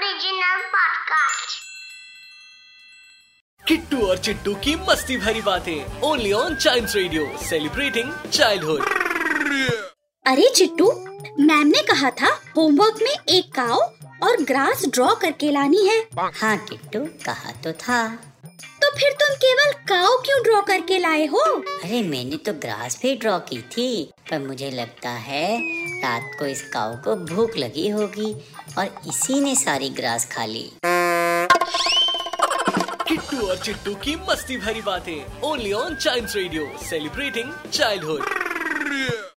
Giant podcast Kittu और चिट्टू की मस्ती भरी बातें only on child radio celebrating childhood अरे चिट्टू मैम ने कहा था होमवर्क में एक काओ और ग्रास ड्रॉ करके लानी है। हाँ किट्टू कहा तो था। तो फिर तुम केवल काव क्यों ड्रॉ करके लाए हो? अरे मैंने तो ग्रास भी ड्रॉ की थी पर मुझे लगता है रात को इस काऊ को भूख लगी होगी और इसी ने सारी ग्रास खा ली। किट्टू और चिट्टू की मस्ती भरी बातें only on child radio celebrating childhood